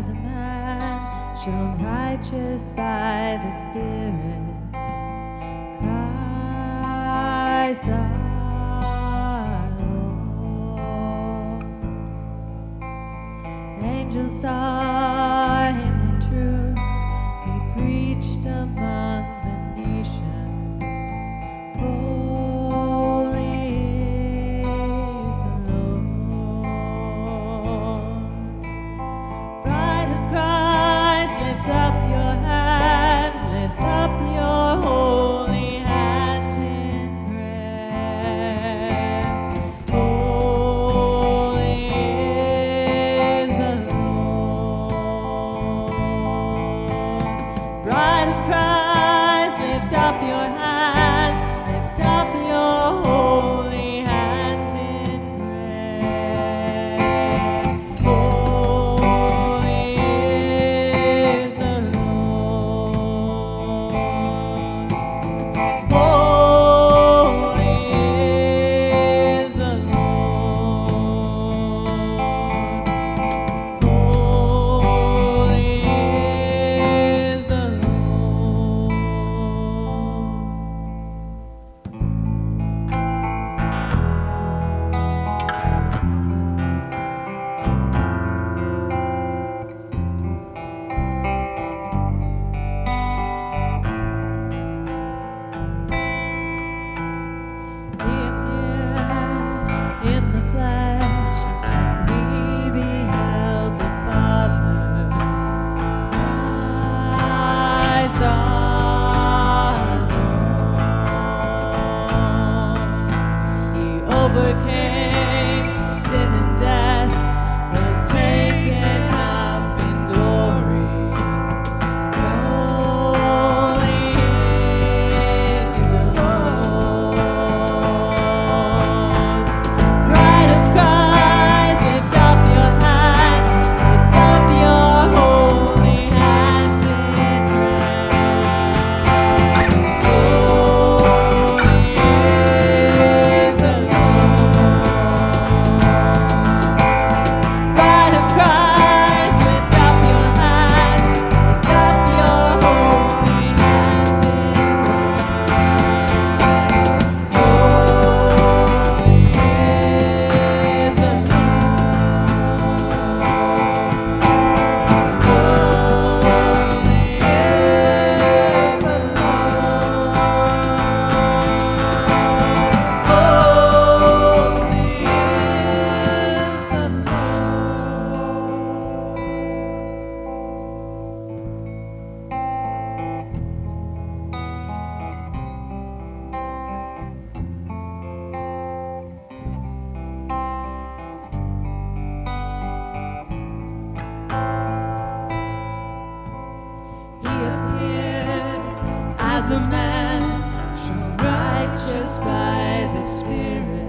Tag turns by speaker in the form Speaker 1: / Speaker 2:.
Speaker 1: as a man, shown righteous by the Spirit. and cry. as a man shown righteous by the Spirit.